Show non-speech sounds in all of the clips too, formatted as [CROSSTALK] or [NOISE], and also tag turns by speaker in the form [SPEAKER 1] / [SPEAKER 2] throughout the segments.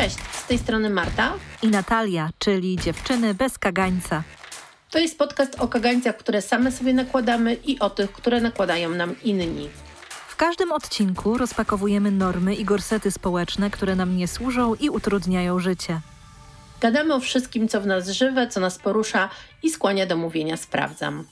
[SPEAKER 1] Cześć, z tej strony Marta
[SPEAKER 2] i Natalia, czyli dziewczyny bez kagańca.
[SPEAKER 1] To jest podcast o kagańcach, które same sobie nakładamy i o tych, które nakładają nam inni.
[SPEAKER 2] W każdym odcinku rozpakowujemy normy i gorsety społeczne, które nam nie służą i utrudniają życie.
[SPEAKER 1] Gadamy o wszystkim, co w nas żywe, co nas porusza i skłania do mówienia sprawdzam.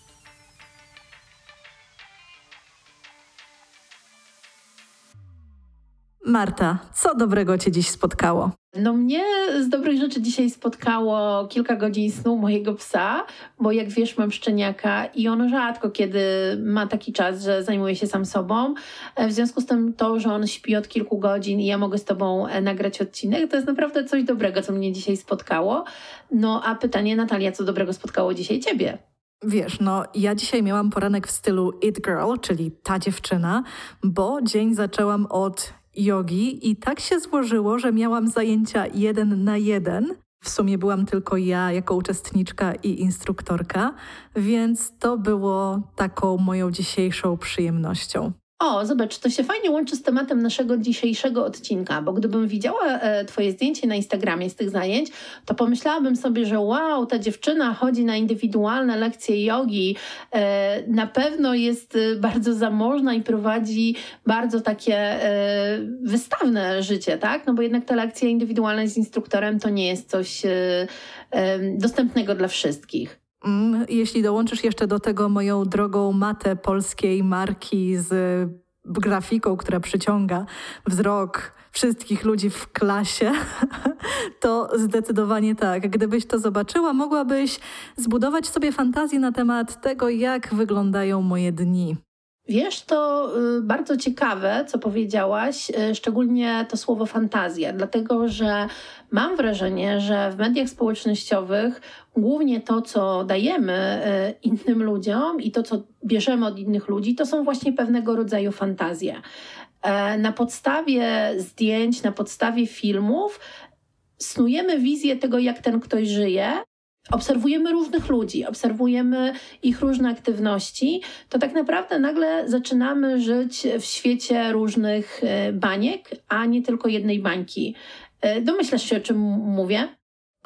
[SPEAKER 2] Marta, co dobrego Cię dziś spotkało?
[SPEAKER 1] No mnie z dobrych rzeczy dzisiaj spotkało kilka godzin snu mojego psa, bo jak wiesz mam szczeniaka i on rzadko kiedy ma taki czas, że zajmuje się sam sobą. E, w związku z tym to, że on śpi od kilku godzin i ja mogę z tobą e, nagrać odcinek, to jest naprawdę coś dobrego, co mnie dzisiaj spotkało. No a pytanie Natalia, co dobrego spotkało dzisiaj ciebie?
[SPEAKER 2] Wiesz, no ja dzisiaj miałam poranek w stylu It Girl, czyli ta dziewczyna, bo dzień zaczęłam od jogi i tak się złożyło, że miałam zajęcia jeden na jeden. W sumie byłam tylko ja jako uczestniczka i instruktorka, więc to było taką moją dzisiejszą przyjemnością.
[SPEAKER 1] O, zobacz, to się fajnie łączy z tematem naszego dzisiejszego odcinka, bo gdybym widziała e, Twoje zdjęcie na Instagramie z tych zajęć, to pomyślałabym sobie, że wow, ta dziewczyna chodzi na indywidualne lekcje jogi, e, na pewno jest e, bardzo zamożna i prowadzi bardzo takie wystawne życie, tak? No bo jednak te lekcje indywidualne z instruktorem to nie jest coś dostępnego dla wszystkich.
[SPEAKER 2] Mm, jeśli dołączysz jeszcze do tego moją drogą matę polskiej marki z grafiką, która przyciąga wzrok wszystkich ludzi w klasie, [LAUGHS] to zdecydowanie tak. Gdybyś to zobaczyła, mogłabyś zbudować sobie fantazję na temat tego, jak wyglądają moje dni.
[SPEAKER 1] Wiesz, to y, bardzo ciekawe, co powiedziałaś, y, szczególnie to słowo fantazja, dlatego że mam wrażenie, że w mediach społecznościowych głównie to, co dajemy y, innym ludziom i to, co bierzemy od innych ludzi, to są właśnie pewnego rodzaju fantazje. E, na podstawie zdjęć, na podstawie filmów snujemy wizję tego, jak ten ktoś żyje, obserwujemy różnych ludzi, obserwujemy ich różne aktywności, to tak naprawdę nagle zaczynamy żyć w świecie różnych e, baniek, a nie tylko jednej bańki. E, domyślasz się, o czym mówię?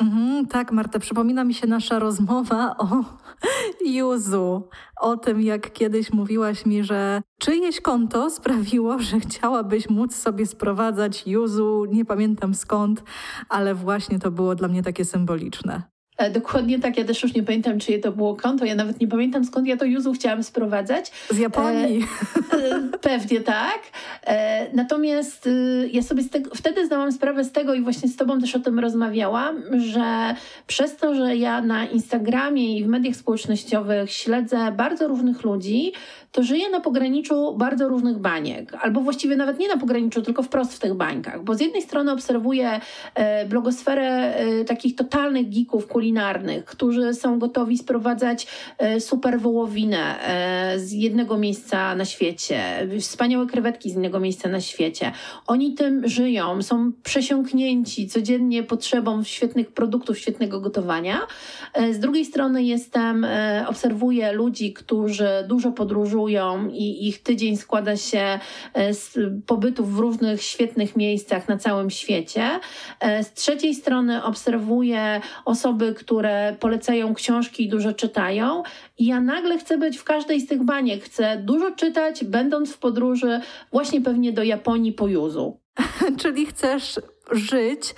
[SPEAKER 2] Mhm, tak, Marta, przypomina mi się nasza rozmowa o [LAUGHS] Juzu. O tym, jak kiedyś mówiłaś mi, że czyjeś konto sprawiło, że chciałabyś móc sobie sprowadzać Juzu, nie pamiętam skąd, ale właśnie to było dla mnie takie symboliczne.
[SPEAKER 1] E, dokładnie tak, ja też już nie pamiętam, czyje to było konto. Ja nawet nie pamiętam, skąd ja to Juzu chciałam sprowadzać.
[SPEAKER 2] Z Japonii.
[SPEAKER 1] E, e pewnie tak. E, natomiast e, ja sobie tego, wtedy zdałam sprawę z tego i właśnie z Tobą też o tym rozmawiałam, że przez to, że ja na Instagramie i w mediach społecznościowych śledzę bardzo różnych ludzi, to żyję na pograniczu bardzo różnych baniek, albo właściwie nawet nie na pograniczu, tylko wprost w tych bańkach, bo z jednej strony obserwuję e, blogosferę takich totalnych geeków kulinarnych, którzy są gotowi sprowadzać super wołowinę z jednego miejsca na świecie, wspaniałe krewetki z innego miejsca na świecie. Oni tym żyją, są przesiąknięci codziennie potrzebą świetnych produktów, świetnego gotowania. E, z drugiej strony jestem, e, obserwuję ludzi, którzy dużo podróżują i ich tydzień składa się e, z pobytów w różnych świetnych miejscach na całym świecie. Z trzeciej strony obserwuję osoby, które polecają książki i dużo czytają. I ja nagle chcę być w każdej z tych baniek. Chcę dużo czytać, będąc w podróży, właśnie pewnie do Japonii po Juzu. [LAUGHS]
[SPEAKER 2] Czyli chcesz żyć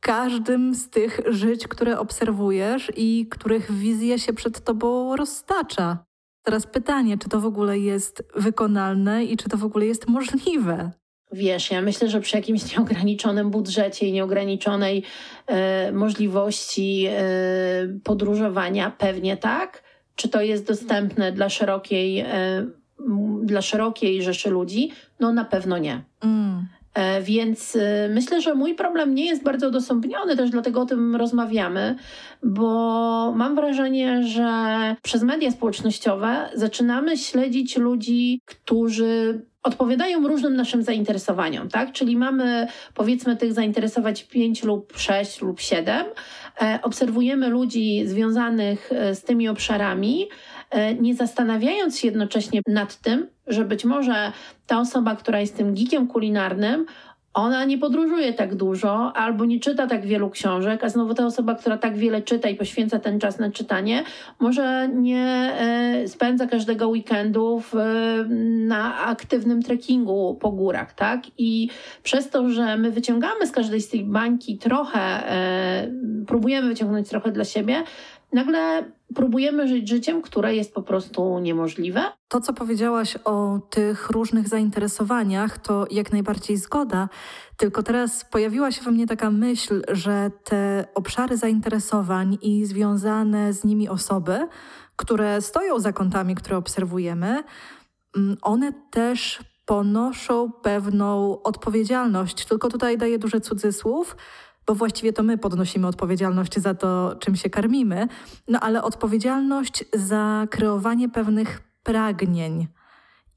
[SPEAKER 2] każdym z tych żyć, które obserwujesz i których wizja się przed tobą roztacza. Teraz pytanie, czy to w ogóle jest wykonalne i czy to w ogóle jest możliwe?
[SPEAKER 1] Wiesz, ja myślę, że przy jakimś nieograniczonym budżecie i nieograniczonej e, możliwości e, podróżowania pewnie tak. Czy to jest dostępne dla szerokiej e, dla szerokiej rzeszy ludzi? No na pewno nie. Mm. E, więc e, myślę, że mój problem nie jest bardzo odosobniony, też dlatego o tym rozmawiamy, bo mam wrażenie, że przez media społecznościowe zaczynamy śledzić ludzi, którzy odpowiadają różnym naszym zainteresowaniom, tak? Czyli mamy powiedzmy tych zainteresować pięć lub sześć lub siedem. E, obserwujemy ludzi związanych z tymi obszarami, nie zastanawiając się jednocześnie nad tym, że być może ta osoba, która jest tym geekiem kulinarnym, ona nie podróżuje tak dużo albo nie czyta tak wielu książek, a znowu ta osoba, która tak wiele czyta i poświęca ten czas na czytanie, może nie e, spędza każdego weekendu w, na aktywnym trekkingu po górach, tak? I przez to, że my wyciągamy z każdej z tej bańki trochę, e, próbujemy wyciągnąć trochę dla siebie, nagle próbujemy żyć życiem, które jest po prostu niemożliwe.
[SPEAKER 2] To, co powiedziałaś o tych różnych zainteresowaniach, to jak najbardziej zgoda. Tylko teraz pojawiła się we mnie taka myśl, że te obszary zainteresowań i związane z nimi osoby, które stoją za kątami, które obserwujemy, mm, one też ponoszą pewną odpowiedzialność. Tylko tutaj daję duży cudzysłów bo właściwie to my podnosimy odpowiedzialność za to, czym się karmimy, no ale odpowiedzialność za kreowanie pewnych pragnień.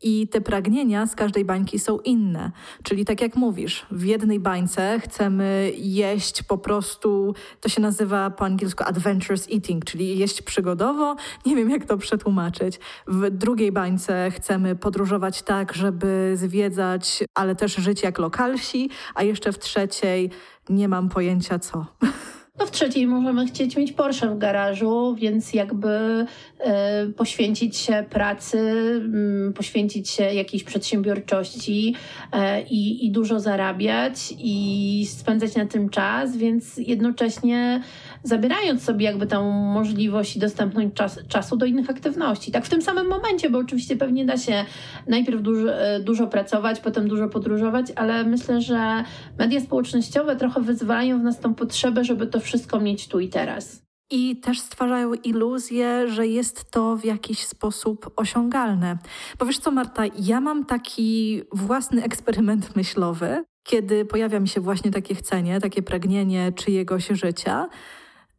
[SPEAKER 2] I te pragnienia z każdej bańki są inne. Czyli tak jak mówisz, w jednej bańce chcemy jeść po prostu, to się nazywa po angielsku adventurous eating, czyli jeść przygodowo. Nie wiem, jak to przetłumaczyć. W drugiej bańce chcemy podróżować tak, żeby zwiedzać, ale też żyć jak lokalsi, a jeszcze w trzeciej nie mam pojęcia co. [LAUGHS]
[SPEAKER 1] No w trzeciej możemy chcieć mieć Porsche w garażu, więc jakby e, poświęcić się pracy, mm, poświęcić się jakiejś przedsiębiorczości e, i, i dużo zarabiać i spędzać na tym czas, więc jednocześnie zabierając sobie jakby tę możliwość i dostępność czas, czasu do innych aktywności. Tak w tym samym momencie, bo oczywiście pewnie da się najpierw dużo, e, dużo pracować, potem dużo podróżować, ale myślę, że media społecznościowe trochę wyzwalają w nas tą potrzebę, żeby to wszystko mieć tu i teraz.
[SPEAKER 2] I też stwarzają iluzję, że jest to w jakiś sposób osiągalne. Bo wiesz co, Marta, ja mam taki własny eksperyment myślowy, kiedy pojawia mi się właśnie takie chcenie, takie pragnienie czyjegoś życia,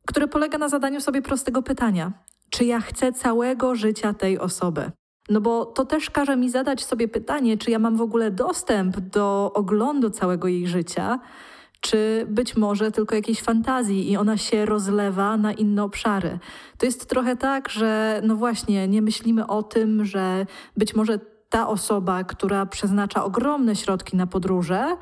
[SPEAKER 2] które polega na zadaniu sobie prostego pytania: czy ja chcę całego życia tej osoby? No bo to też każe mi zadać sobie pytanie, czy ja mam w ogóle dostęp do oglądu całego jej życia, czy być może tylko jakiejś fantazji i ona się rozlewa na inne obszary. To jest trochę tak, że no właśnie, nie myślimy o tym, że być może ta osoba, która przeznacza ogromne środki na podróże,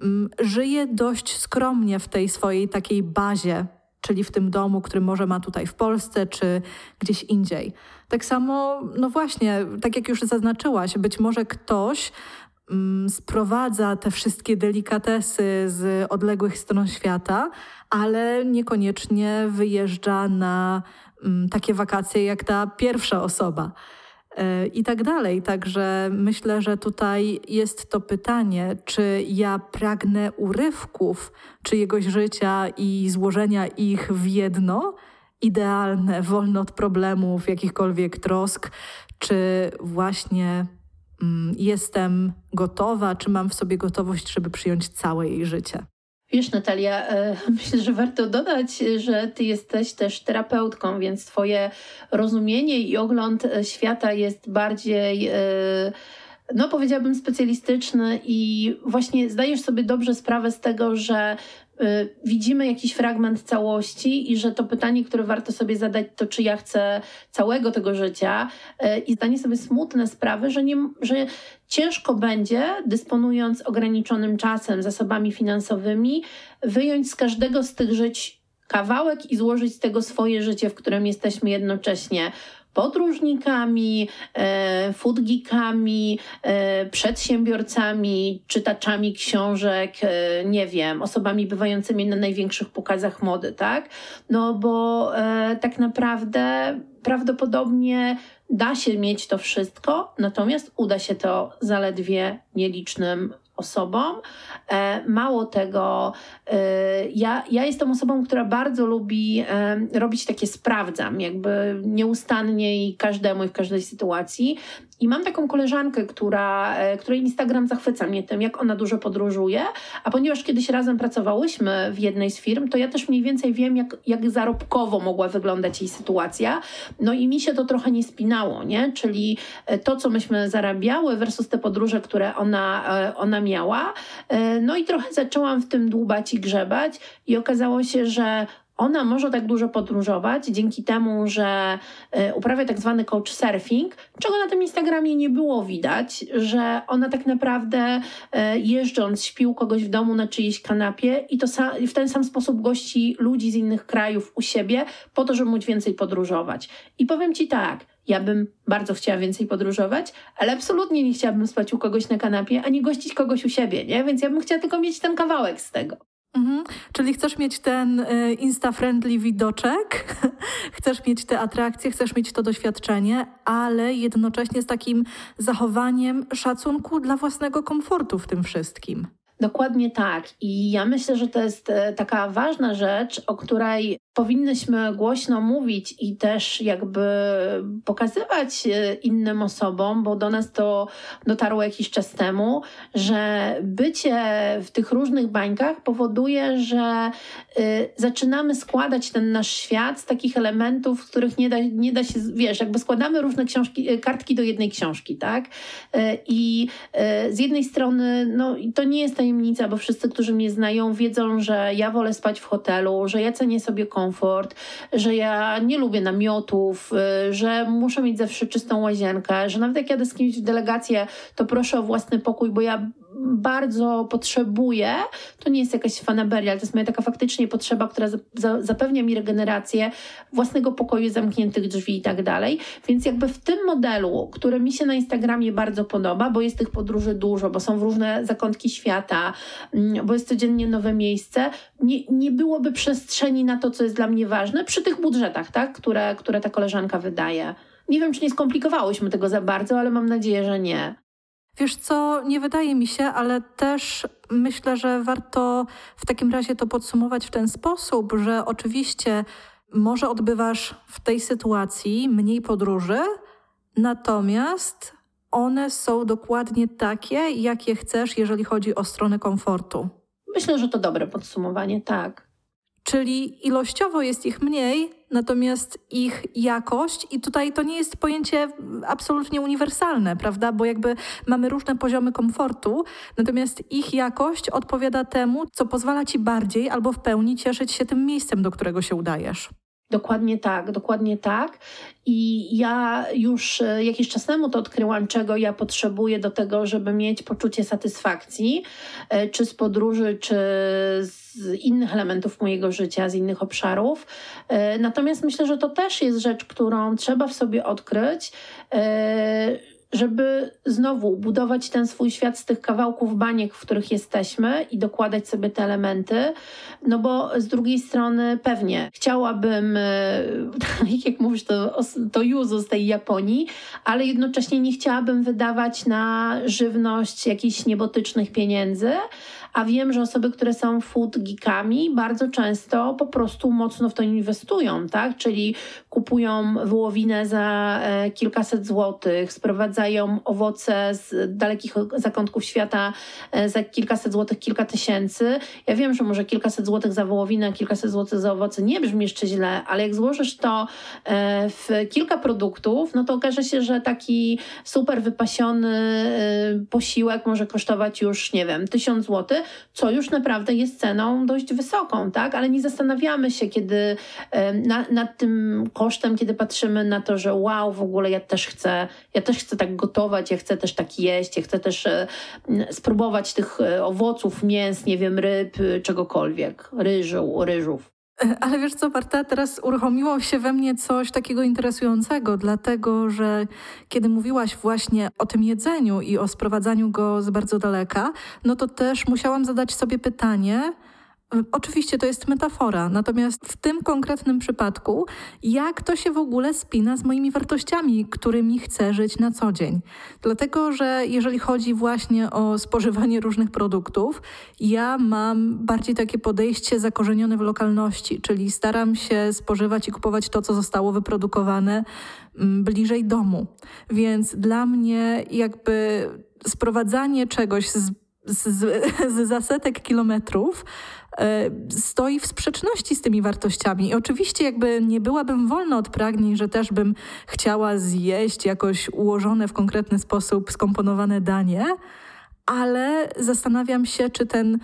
[SPEAKER 2] mm, żyje dość skromnie w tej swojej takiej bazie czyli w tym domu, który może ma tutaj w Polsce, czy gdzieś indziej. Tak samo, no właśnie, tak jak już zaznaczyłaś, być może ktoś sprowadza te wszystkie delikatesy z odległych stron świata, ale niekoniecznie wyjeżdża na mm, takie wakacje jak ta pierwsza osoba i tak dalej. Także myślę, że tutaj jest to pytanie, czy ja pragnę urywków czyjegoś życia i złożenia ich w jedno, idealne, wolne od problemów, jakichkolwiek trosk, czy właśnie mm, jestem gotowa, czy mam w sobie gotowość, żeby przyjąć całe jej życie.
[SPEAKER 1] Wiesz, Natalia, e, [LAUGHS] myślę, że warto dodać, że ty jesteś też terapeutką, więc twoje rozumienie i ogląd świata jest bardziej e, no powiedziałabym specjalistyczny i właśnie zdajesz sobie dobrze sprawę z tego, że widzimy jakiś fragment całości i że to pytanie, które warto sobie zadać, to czy ja chcę całego tego życia y, i zdanie sobie smutne sprawy, że, nie, że ciężko będzie, dysponując ograniczonym czasem, zasobami finansowymi, wyjąć z każdego z tych żyć kawałek i złożyć z tego swoje życie, w którym jesteśmy jednocześnie podróżnikami, e, foodgeekami, e, przedsiębiorcami, czytaczami książek, e, nie wiem, osobami bywającymi na największych pokazach mody, tak? No bo tak naprawdę prawdopodobnie da się mieć to wszystko, natomiast uda się to zaledwie nielicznym osobom. E, mało tego, e, ja, ja jestem osobą, która bardzo lubi e, robić takie sprawdzam, jakby nieustannie i każdemu i w każdej sytuacji. I mam taką koleżankę, która, której Instagram zachwyca mnie tym, jak ona dużo podróżuje, a ponieważ kiedyś razem pracowałyśmy w jednej z firm, to ja też mniej więcej wiem, jak, jak zarobkowo mogła wyglądać jej sytuacja. No i mi się to trochę nie spinało, nie? Czyli to, co myśmy zarabiały versus te podróże, które ona, ona miała. No i trochę zaczęłam w tym dłubać i grzebać i okazało się, że ona może tak dużo podróżować dzięki temu, że e, uprawia tak zwany coach surfing, czego na tym Instagramie nie było widać, że ona tak naprawdę e, jeżdżąc śpi u kogoś w domu na czyjejś kanapie i to w ten sam sposób gości ludzi z innych krajów u siebie po to, żeby móc więcej podróżować. I powiem Ci tak, ja bym bardzo chciała więcej podróżować, ale absolutnie nie chciałabym spać u kogoś na kanapie, ani gościć kogoś u siebie, nie? Więc ja bym chciała tylko mieć ten kawałek z tego.
[SPEAKER 2] Mhm. Czyli chcesz mieć ten y, insta-friendly widoczek, [LAUGHS] chcesz mieć te atrakcje, chcesz mieć to doświadczenie, ale jednocześnie z takim zachowaniem szacunku dla własnego komfortu w tym wszystkim.
[SPEAKER 1] Dokładnie tak. I ja myślę, że to jest e, taka ważna rzecz, o której powinnyśmy głośno mówić i też jakby pokazywać e, innym osobom, bo do nas to dotarło jakiś czas temu, że bycie w tych różnych bańkach powoduje, że y, zaczynamy składać ten nasz świat z takich elementów, których nie da, nie da się, wiesz, jakby składamy różne książki, kartki do jednej książki, tak? I z jednej strony, no to nie jest tajemnica, bo wszyscy, którzy mnie znają, wiedzą, że ja wolę spać w hotelu, że ja cenię sobie komfort, że ja nie lubię namiotów, y, że muszę mieć zawsze czystą łazienkę, że nawet jak jadę z kimś w delegację, to proszę o własny pokój, bo ja bardzo potrzebuję, to nie jest jakaś fanaberia, ale to jest moja taka faktycznie potrzeba, która zapewnia mi regenerację własnego pokoju, zamkniętych drzwi i tak dalej. Więc jakby w tym modelu, który mi się na Instagramie bardzo podoba, bo jest tych podróży dużo, bo są w różne zakątki świata, mm, bo jest codziennie nowe miejsce, nie, nie byłoby przestrzeni na to, co jest dla mnie ważne przy tych budżetach, tak, które, które ta koleżanka wydaje. Nie wiem, czy nie skomplikowałyśmy tego za bardzo, ale mam nadzieję, że nie.
[SPEAKER 2] Wiesz co, nie wydaje mi się, ale też myślę, że warto w takim razie to podsumować w ten sposób, że oczywiście może odbywasz w tej sytuacji mniej podróży, natomiast one są dokładnie takie, jakie chcesz, jeżeli chodzi o stronę komfortu.
[SPEAKER 1] Myślę, że to dobre podsumowanie, tak.
[SPEAKER 2] Czyli ilościowo jest ich mniej, natomiast ich jakość, i tutaj to nie jest pojęcie absolutnie uniwersalne, prawda? Bo jakby mamy różne poziomy komfortu, natomiast ich jakość odpowiada temu, co pozwala ci bardziej albo w pełni cieszyć się tym miejscem, do którego się udajesz.
[SPEAKER 1] Dokładnie tak, dokładnie tak. I ja już e, jakiś czas temu to odkryłam, czego ja potrzebuję do tego, żeby mieć poczucie satysfakcji, e, czy z podróży, czy z innych elementów mojego życia, z innych obszarów. E, natomiast myślę, że to też jest rzecz, którą trzeba w sobie odkryć żeby znowu budować ten swój świat z tych kawałków baniek, w których jesteśmy i dokładać sobie te elementy. No bo z drugiej strony pewnie chciałabym, e, [LAUGHS] tak jak mówisz, to, to juzu z tej Japonii, ale jednocześnie nie chciałabym wydawać na żywność jakichś niebotycznych pieniędzy, a wiem, że osoby, które są food geekami, bardzo często po prostu mocno w to inwestują, tak? Czyli kupują wołowinę za e, kilkaset złotych, sprowadzają owoce z dalekich zakątków świata e, za kilkaset złotych, kilka tysięcy. Ja wiem, że może kilkaset złotych za wołowinę, kilkaset złotych za owoce nie brzmi jeszcze źle, ale jak złożysz to e, w kilka produktów, no to okaże się, że taki super wypasiony posiłek może kosztować już, nie wiem, tysiąc złotych, co już naprawdę jest ceną dość wysoką, tak? Ale nie zastanawiamy się, kiedy na, nad tym kosztem, kiedy patrzymy na to, że wow, w ogóle ja też chcę, ja też chcę tak gotować, ja chcę też tak jeść, ja chcę też e, spróbować tych e, owoców, mięs, nie wiem, ryb, czegokolwiek, ryżu, ryżów.
[SPEAKER 2] Ale wiesz co, Marta, teraz uruchomiło się we mnie coś takiego interesującego, dlatego że kiedy mówiłaś właśnie o tym jedzeniu i o sprowadzaniu go z bardzo daleka, no to też musiałam zadać sobie pytanie, Oczywiście to jest metafora, natomiast w tym konkretnym przypadku, jak to się w ogóle spina z moimi wartościami, którymi chcę żyć na co dzień. Dlatego, że jeżeli chodzi właśnie o spożywanie różnych produktów, ja mam bardziej takie podejście zakorzenione w lokalności, czyli staram się spożywać i kupować to, co zostało wyprodukowane mm, bliżej domu. Więc dla mnie jakby sprowadzanie czegoś z, z, z zasetek kilometrów stoi w sprzeczności z tymi wartościami. I oczywiście jakby nie byłabym wolna od pragnień, że też bym chciała zjeść jakoś ułożone w konkretny sposób skomponowane danie, ale zastanawiam się, czy ten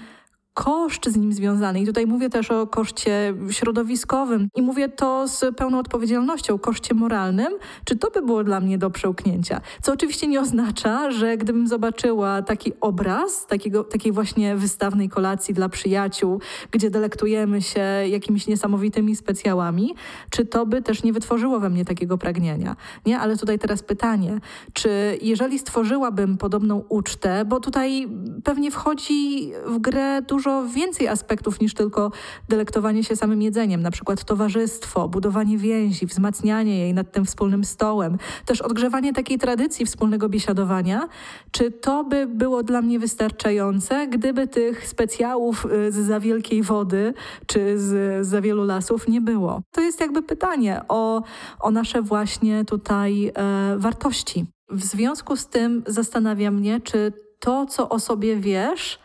[SPEAKER 2] koszt z nim związany. I tutaj mówię też o koszcie środowiskowym i mówię to z pełną odpowiedzialnością, koszcie moralnym. Czy to by było dla mnie do przełknięcia? Co oczywiście nie oznacza, że gdybym zobaczyła taki obraz, takiego, takiej właśnie wystawnej kolacji dla przyjaciół, gdzie delektujemy się jakimiś niesamowitymi specjałami, czy to by też nie wytworzyło we mnie takiego pragnienia? Nie, ale tutaj teraz pytanie, czy jeżeli stworzyłabym podobną ucztę, bo tutaj pewnie wchodzi w grę dużo więcej aspektów niż tylko delektowanie się samym jedzeniem, na przykład towarzystwo, budowanie więzi, wzmacnianie jej nad tym wspólnym stołem, też odgrzewanie takiej tradycji wspólnego biesiadowania, czy to by było dla mnie wystarczające, gdyby tych specjałów y, z za wielkiej wody czy z za wielu lasów nie było? To jest jakby pytanie o, o nasze właśnie tutaj e, wartości. W związku z tym zastanawia mnie, czy to, co o sobie wiesz,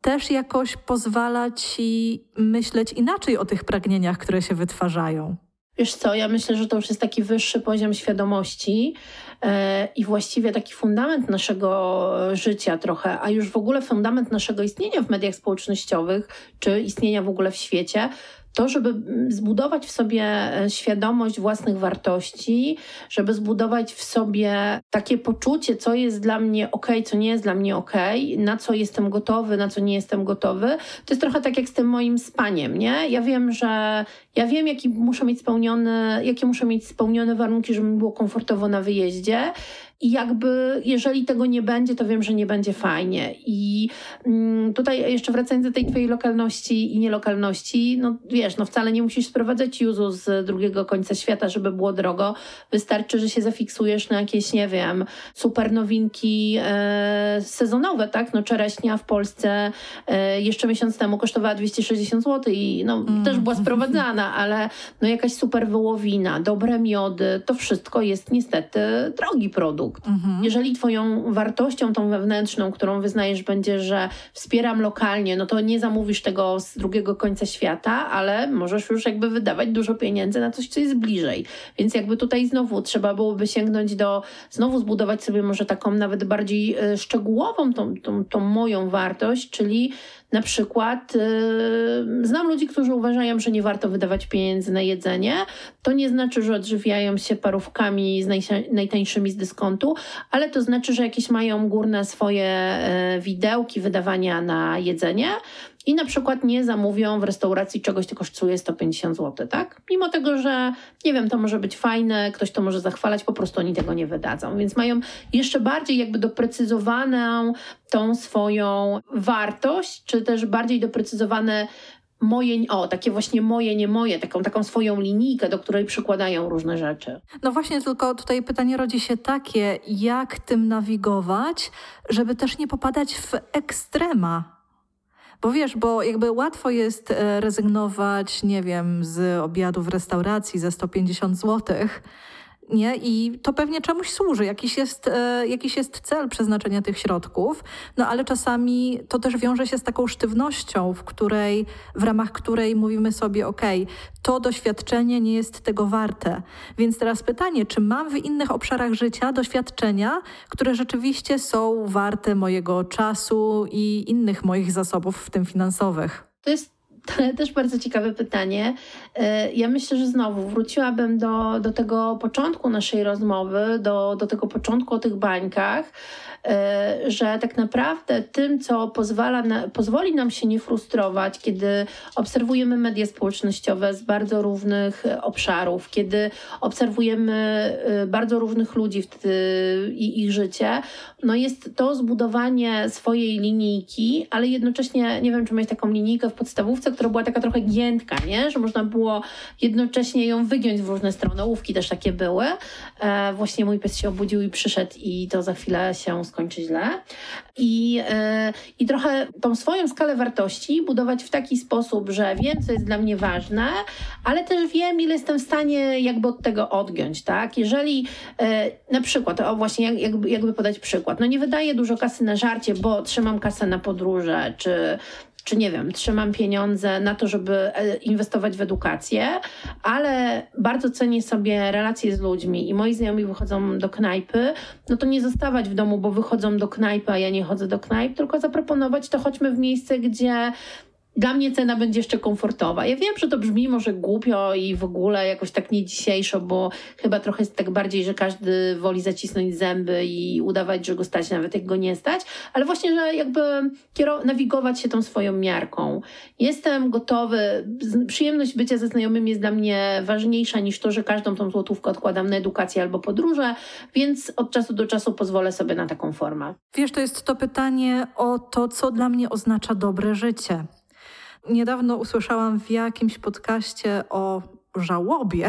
[SPEAKER 2] też jakoś pozwala ci myśleć inaczej o tych pragnieniach, które się wytwarzają.
[SPEAKER 1] Wiesz co, ja myślę, że to już jest taki wyższy poziom świadomości e, i właściwie taki fundament naszego życia trochę, a już w ogóle fundament naszego istnienia w mediach społecznościowych, czy istnienia w ogóle w świecie, to, żeby zbudować w sobie e, świadomość własnych wartości, żeby zbudować w sobie takie poczucie, co jest dla mnie ok, co nie jest dla mnie ok, na co jestem gotowy, na co nie jestem gotowy, to jest trochę tak jak z tym moim spaniem, nie? Ja wiem, że ja wiem, jaki muszę mieć spełnione, jakie muszę mieć spełnione warunki, żeby mi było komfortowo na wyjeździe. I jakby, jeżeli tego nie będzie, to wiem, że nie będzie fajnie. I mm, tutaj jeszcze wracając do tej twojej lokalności i nielokalności, no wiesz, no wcale nie musisz sprowadzać juzu z drugiego końca świata, żeby było drogo. Wystarczy, że się zafiksujesz na jakieś, nie wiem, super nowinki e, sezonowe, tak? No czereśnia w Polsce e, jeszcze miesiąc temu kosztowała 260 zł i no mm. też była sprowadzana, ale no jakaś super wołowina, dobre miody, to wszystko jest niestety drogi produkt produkt. Mhm. Jeżeli twoją wartością tą wewnętrzną, którą wyznajesz będzie, że wspieram lokalnie, no to nie zamówisz tego z drugiego końca świata, ale możesz już jakby wydawać dużo pieniędzy na coś, co jest bliżej. Więc jakby tutaj znowu trzeba byłoby sięgnąć do, znowu zbudować sobie może taką nawet bardziej e, szczegółową tą, tą, tą moją wartość, czyli na przykład yy, znam ludzi, którzy uważają, że nie warto wydawać pieniędzy na jedzenie. To nie znaczy, że odżywiają się parówkami z najtańszymi z dyskontu, ale to znaczy, że jakieś mają górne swoje yy, widełki wydawania na jedzenie i na przykład nie zamówią w restauracji czegoś, co kosztuje 150 zł, tak? Mimo tego, że nie wiem, to może być fajne, ktoś to może zachwalać, po prostu oni tego nie wydadzą. Więc mają jeszcze bardziej jakby doprecyzowaną tą swoją wartość, czy też bardziej doprecyzowane moje, o, takie właśnie moje, nie moje, taką, taką swoją linijkę, do której przykładają różne rzeczy.
[SPEAKER 2] No właśnie, tylko tutaj pytanie rodzi się takie, jak tym nawigować, żeby też nie popadać w ekstrema, bo wiesz, bo jakby łatwo jest e, rezygnować, nie wiem, z obiadu w restauracji za 150 złotych, nie? I to pewnie czemuś służy, jakiś jest, e, jakiś jest cel przeznaczenia tych środków, no ale czasami to też wiąże się z taką sztywnością, w której, w ramach której mówimy sobie, ok, to doświadczenie nie jest tego warte. Więc teraz pytanie, czy mam w innych obszarach życia doświadczenia, które rzeczywiście są warte mojego czasu i innych moich zasobów, w tym finansowych?
[SPEAKER 1] To jest [LAUGHS] też bardzo ciekawe pytanie. E, ja myślę, że znowu wróciłabym do, do tego początku naszej rozmowy, do, do tego początku o tych bańkach, e, że tak naprawdę tym, co pozwala na, pozwoli nam się nie frustrować, kiedy obserwujemy media społecznościowe z bardzo różnych obszarów, kiedy obserwujemy e, bardzo różnych ludzi i ich życie, no jest to zbudowanie swojej linijki, ale jednocześnie, nie wiem, czy mieć taką linijkę w podstawówce, która była taka trochę giętka, nie? że można było jednocześnie ją wygiąć w różne strony. Ołówki też takie były. E, właśnie mój pies się obudził i przyszedł i to za chwilę się skończy źle. I, e, I trochę tą swoją skalę wartości budować w taki sposób, że wiem, co jest dla mnie ważne, ale też wiem, ile jestem w stanie jakby od tego odgiąć, tak? Jeżeli e, na przykład, o właśnie jakby, jakby podać przykład, no nie wydaję dużo kasy na żarcie, bo trzymam kasę na podróże, czy czy nie wiem, trzymam pieniądze na to, żeby e, inwestować w edukację, ale bardzo cenię sobie relacje z ludźmi i moi znajomi wychodzą do knajpy, no to nie zostawać w domu, bo wychodzą do knajpy, a ja nie chodzę do knajp, tylko zaproponować to chodźmy w miejsce, gdzie dla mnie cena będzie jeszcze komfortowa. Ja wiem, że to brzmi może głupio i w ogóle jakoś tak nie dzisiejszo, bo chyba trochę jest tak bardziej, że każdy woli zacisnąć zęby i udawać, że go stać, nawet jak go nie stać, ale właśnie, że jakby nawigować się tą swoją miarką. Jestem gotowy, przyjemność bycia ze znajomymi jest dla mnie ważniejsza niż to, że każdą tą złotówkę odkładam na edukację albo podróże, więc od czasu do czasu pozwolę sobie na taką formę.
[SPEAKER 2] Wiesz, to jest to pytanie o to, co dla mnie oznacza dobre życie. Niedawno usłyszałam w jakimś podcaście o żałobie.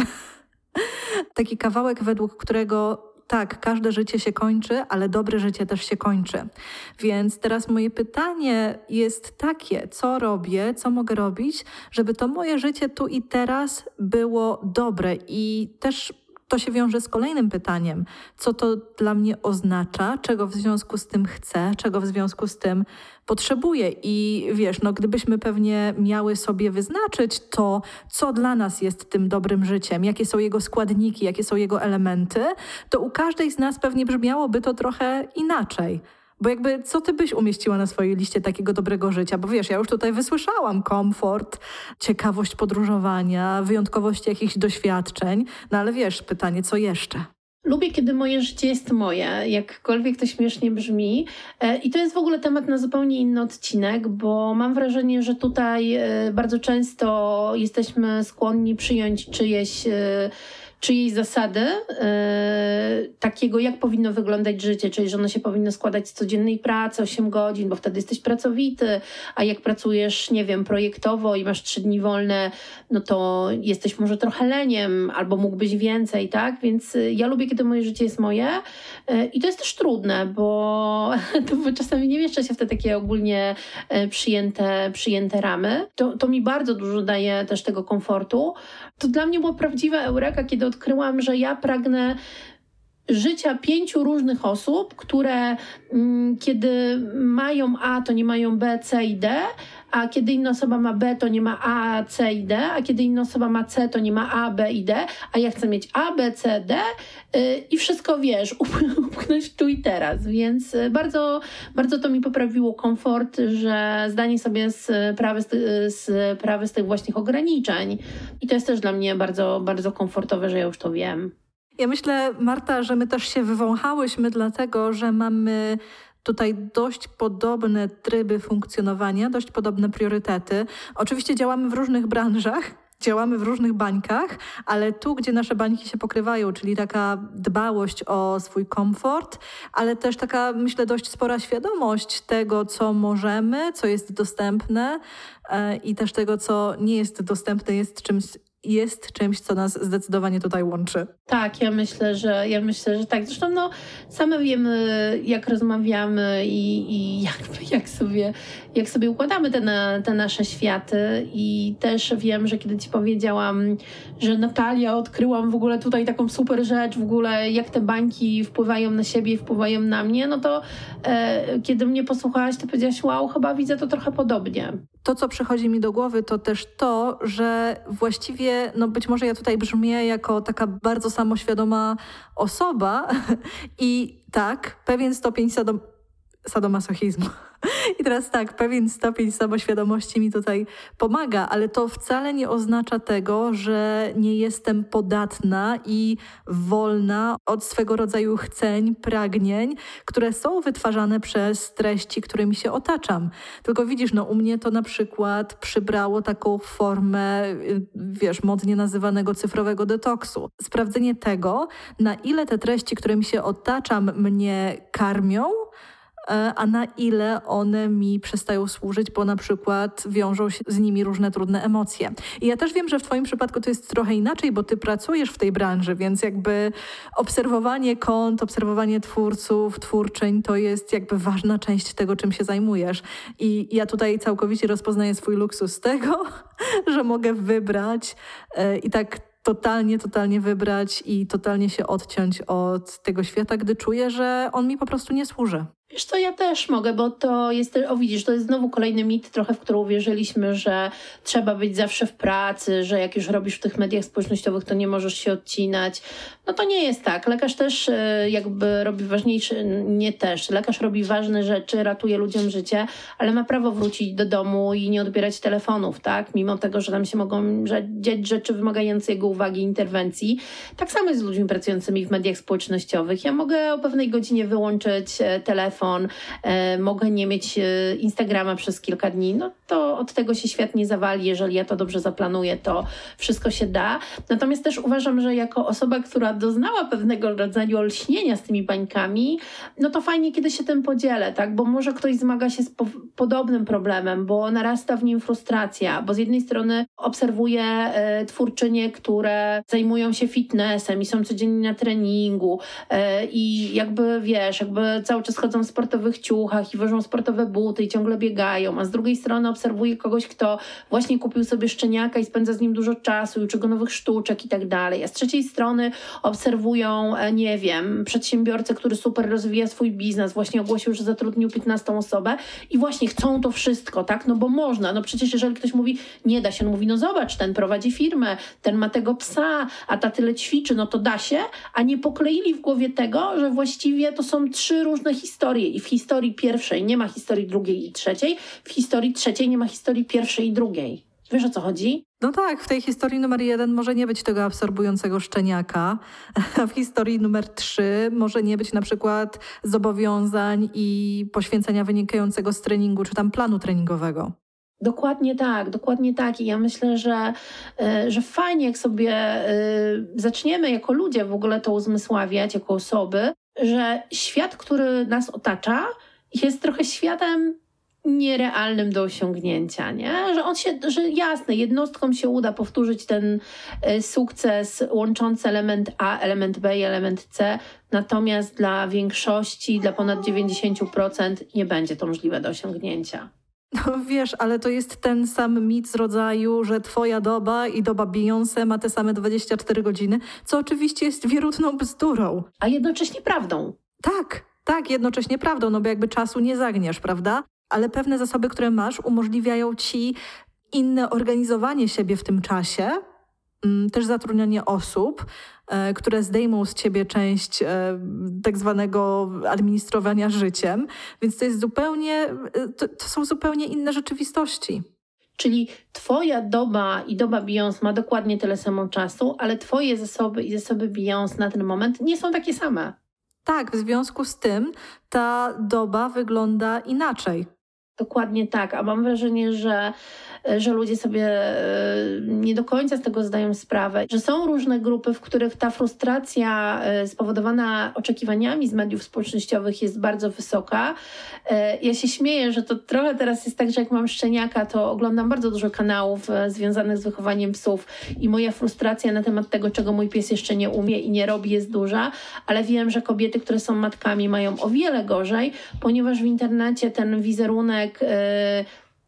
[SPEAKER 2] [LAUGHS] Taki kawałek, według którego tak, każde życie się kończy, ale dobre życie też się kończy. Więc teraz moje pytanie jest takie: co robię, co mogę robić, żeby to moje życie tu i teraz było dobre? I też to się wiąże z kolejnym pytaniem: co to dla mnie oznacza, czego w związku z tym chcę, czego w związku z tym potrzebuję. I wiesz, no, gdybyśmy pewnie miały sobie wyznaczyć to, co dla nas jest tym dobrym życiem, jakie są jego składniki, jakie są jego elementy, to u każdej z nas pewnie brzmiałoby to trochę inaczej. Bo jakby co ty byś umieściła na swojej liście takiego dobrego życia? Bo wiesz, ja już tutaj wysłyszałam komfort, ciekawość podróżowania, wyjątkowość jakichś doświadczeń, no ale wiesz, pytanie, co jeszcze?
[SPEAKER 1] Lubię, kiedy moje życie jest moje, jakkolwiek to śmiesznie brzmi. E, I to jest w ogóle temat na zupełnie inny odcinek, bo mam wrażenie, że tutaj e, bardzo często jesteśmy skłonni przyjąć czyjeś e, czyjejś zasady e, takiego, jak powinno wyglądać życie, czyli że ono się powinno składać z codziennej pracy 8 godzin, bo wtedy jesteś pracowity, a jak pracujesz, nie wiem, projektowo i masz 3 dni wolne, no to jesteś może trochę leniem, albo mógłbyś więcej, tak? Więc e, ja lubię, kiedy moje życie jest moje e, i to jest też trudne, bo [LAUGHS] to czasami nie mieszczę się w te takie ogólnie przyjęte, przyjęte ramy. To, to mi bardzo dużo daje też tego komfortu. To dla mnie była prawdziwa eureka, kiedy odkryłam, że ja pragnę życia pięciu różnych osób, które mm, kiedy mają A, to nie mają B, C i D, a kiedy inna osoba ma B, to nie ma A, C i D, a kiedy inna osoba ma C, to nie ma A, B i D, a ja chcę mieć A, B, C, D yy, i wszystko wiesz, [LAUGHS] upchnąć tu i teraz. Więc y, bardzo, bardzo to mi poprawiło komfort, że zdanie sobie sprawy z, sprawy z tych właśnie ograniczeń. I to jest też dla mnie bardzo, bardzo komfortowe, że ja już to wiem.
[SPEAKER 2] Ja myślę, Marta, że my też się wywąchałyśmy, dlatego że mamy tutaj dość podobne tryby funkcjonowania, dość podobne priorytety. Oczywiście działamy w różnych branżach, [LAUGHS] działamy w różnych bańkach, ale tu, gdzie nasze bańki się pokrywają, czyli taka dbałość o swój komfort, ale też taka, myślę, dość spora świadomość tego, co możemy, co jest dostępne e, i też tego, co nie jest dostępne, jest czymś jest czymś, co nas zdecydowanie tutaj łączy.
[SPEAKER 1] Tak, ja myślę, że ja myślę, że tak. Zresztą no, same wiemy, jak rozmawiamy i, i jak, jak, sobie, jak sobie układamy te, na, te nasze światy. I też wiem, że kiedy ci powiedziałam, że Natalia, odkryłam w ogóle tutaj taką super rzecz, w ogóle jak te bańki wpływają na siebie i wpływają na mnie, no to e, kiedy mnie posłuchałaś, to powiedziałaś, wow, chyba widzę to trochę podobnie.
[SPEAKER 2] To, co przychodzi mi do głowy, to też to, że właściwie, no być może ja tutaj brzmię jako taka bardzo samoświadoma osoba [LAUGHS] i tak, pewien stopień sadomasochizmu [LAUGHS] i teraz tak, pewien stopień samoświadomości mi tutaj pomaga, ale to wcale nie oznacza tego, że nie jestem podatna i wolna od swego rodzaju chceń, pragnień, które są wytwarzane przez treści, którymi się otaczam. Tylko widzisz, no u mnie to na przykład przybrało taką formę, y, wiesz, modnie nazywanego cyfrowego detoksu. Sprawdzenie tego, na ile te treści, którymi się otaczam, mnie karmią, a na ile one mi przestają służyć, bo na przykład wiążą się z nimi różne trudne emocje. I ja też wiem, że w Twoim przypadku to jest trochę inaczej, bo Ty pracujesz w tej branży, więc jakby obserwowanie kont, obserwowanie twórców, twórczyń to jest jakby ważna część tego, czym się zajmujesz. I ja tutaj całkowicie rozpoznaję swój luksus [LAUGHS] tego, że mogę wybrać e, i tak totalnie, totalnie wybrać i totalnie się odciąć od tego świata, gdy czuję, że on mi po prostu nie służy.
[SPEAKER 1] Wiesz co, ja też mogę, bo to jest, o widzisz, to jest znowu kolejny mit trochę, w który uwierzyliśmy, że trzeba być zawsze w pracy, że jak już robisz w tych mediach społecznościowych, to nie możesz się odcinać. No to nie jest tak. Lekarz też e, jakby robi ważniejsze, nie też, lekarz robi ważne rzeczy, ratuje ludziom życie, ale ma prawo wrócić do domu i nie odbierać telefonów, tak? Mimo tego, że tam się mogą dziać rzeczy wymagające jego uwagi, interwencji. Tak samo jest z ludźmi pracującymi w mediach społecznościowych. Ja mogę o pewnej godzinie wyłączyć e, telefon, telefon, e, mogę nie mieć e, Instagrama przez kilka dni, no to od tego się świat nie zawali. Jeżeli ja to dobrze zaplanuję, to wszystko się da. Natomiast też uważam, że jako osoba, która doznała pewnego rodzaju olśnienia z tymi bańkami, no to fajnie, kiedy się tym podzielę, tak? Bo może ktoś zmaga się z po podobnym problemem, bo narasta w nim frustracja, bo z jednej strony obserwuję e, twórczynie, które zajmują się fitnessem i są codziennie na treningu e, i jakby wiesz, jakby cały czas chodzą sportowych ciuchach i wożą sportowe buty i ciągle biegają, a z drugiej strony obserwuję kogoś, kto właśnie kupił sobie szczeniaka i spędza z nim dużo czasu uczy go nowych sztuczek i tak dalej. A z trzeciej strony obserwują, e, nie wiem, przedsiębiorcę, który super rozwija swój biznes, właśnie ogłosił, że zatrudnił 15 osobę i właśnie chcą to wszystko, tak? No bo można. No przecież jeżeli ktoś mówi, nie da się, on mówi, no zobacz, ten prowadzi firmę, ten ma tego psa, a ta tyle ćwiczy, no to da się, a nie pokleili w głowie tego, że właściwie to są trzy różne historie historię i w historii pierwszej nie ma historii drugiej i trzeciej, w historii trzeciej nie ma historii pierwszej i drugiej. Wiesz o co chodzi?
[SPEAKER 2] No tak, w tej historii numer jeden może nie być tego absorbującego szczeniaka, a w historii numer trzy może nie być na przykład zobowiązań i poświęcenia wynikającego z treningu czy tam planu treningowego.
[SPEAKER 1] Dokładnie tak, dokładnie tak. I ja myślę, że, e, że fajnie, jak sobie e, zaczniemy jako ludzie w ogóle to uzmysławiać, jako osoby, że świat, który nas otacza, jest trochę światem nierealnym do osiągnięcia, nie? Że on się, że jasne, jednostkom się uda powtórzyć ten e, sukces łączący element A, element B i element C, natomiast dla większości, dla ponad 90% nie będzie to możliwe do osiągnięcia.
[SPEAKER 2] No wiesz, ale to jest ten sam mit z rodzaju, że twoja doba i doba Beyoncé ma te same 24 godziny, co oczywiście jest wierutną bzdurą.
[SPEAKER 1] A jednocześnie prawdą.
[SPEAKER 2] Tak, tak, jednocześnie prawdą, no bo jakby czasu nie zagniesz, prawda? Ale pewne zasoby, które masz, umożliwiają ci inne organizowanie siebie w tym czasie, też zatrudnianie osób, E, które zdejmą z ciebie część e, tak zwanego administrowania życiem, więc to jest zupełnie, e, to, to są zupełnie inne rzeczywistości.
[SPEAKER 1] Czyli Twoja doba i doba Beyoncé ma dokładnie tyle samo czasu, ale Twoje zasoby i zasoby Beyoncé na ten moment nie są takie same.
[SPEAKER 2] Tak, w związku z tym ta doba wygląda inaczej.
[SPEAKER 1] Dokładnie tak, a mam wrażenie, że że ludzie sobie e, nie do końca z tego zdają sprawę, że są różne grupy, w których ta frustracja e, spowodowana oczekiwaniami z mediów społecznościowych jest bardzo wysoka. Ja się śmieję, że to trochę teraz jest tak, że jak mam szczeniaka, to oglądam bardzo dużo kanałów związanych z wychowaniem psów i moja frustracja na temat tego, czego mój pies jeszcze nie umie i nie robi, jest duża, ale wiem, że kobiety, które są matkami, mają o wiele gorzej, ponieważ w internecie ten wizerunek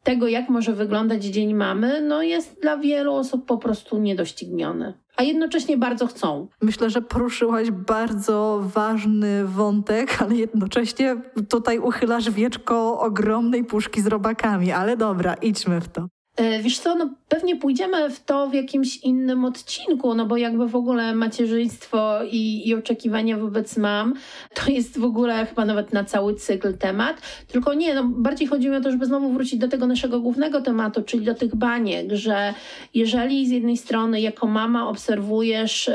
[SPEAKER 1] tego, jak może wyglądać dzień mamy, no jest dla wielu osób po prostu niedościgniony. A jednocześnie bardzo chcą.
[SPEAKER 2] Myślę, że poruszyłaś bardzo ważny wątek, ale jednocześnie tutaj uchylasz wieczko ogromnej puszki z robakami. Ale dobra, idźmy w to.
[SPEAKER 1] E, wiesz co, no pewnie pójdziemy w to w jakimś innym odcinku, no bo jakby w ogóle macierzyństwo i, i oczekiwania wobec mam, to jest w ogóle chyba nawet na cały cykl temat. Tylko nie, no bardziej chodzi mi o to, żeby znowu wrócić do tego naszego głównego tematu, czyli do tych baniek, że jeżeli z jednej strony jako mama obserwujesz y,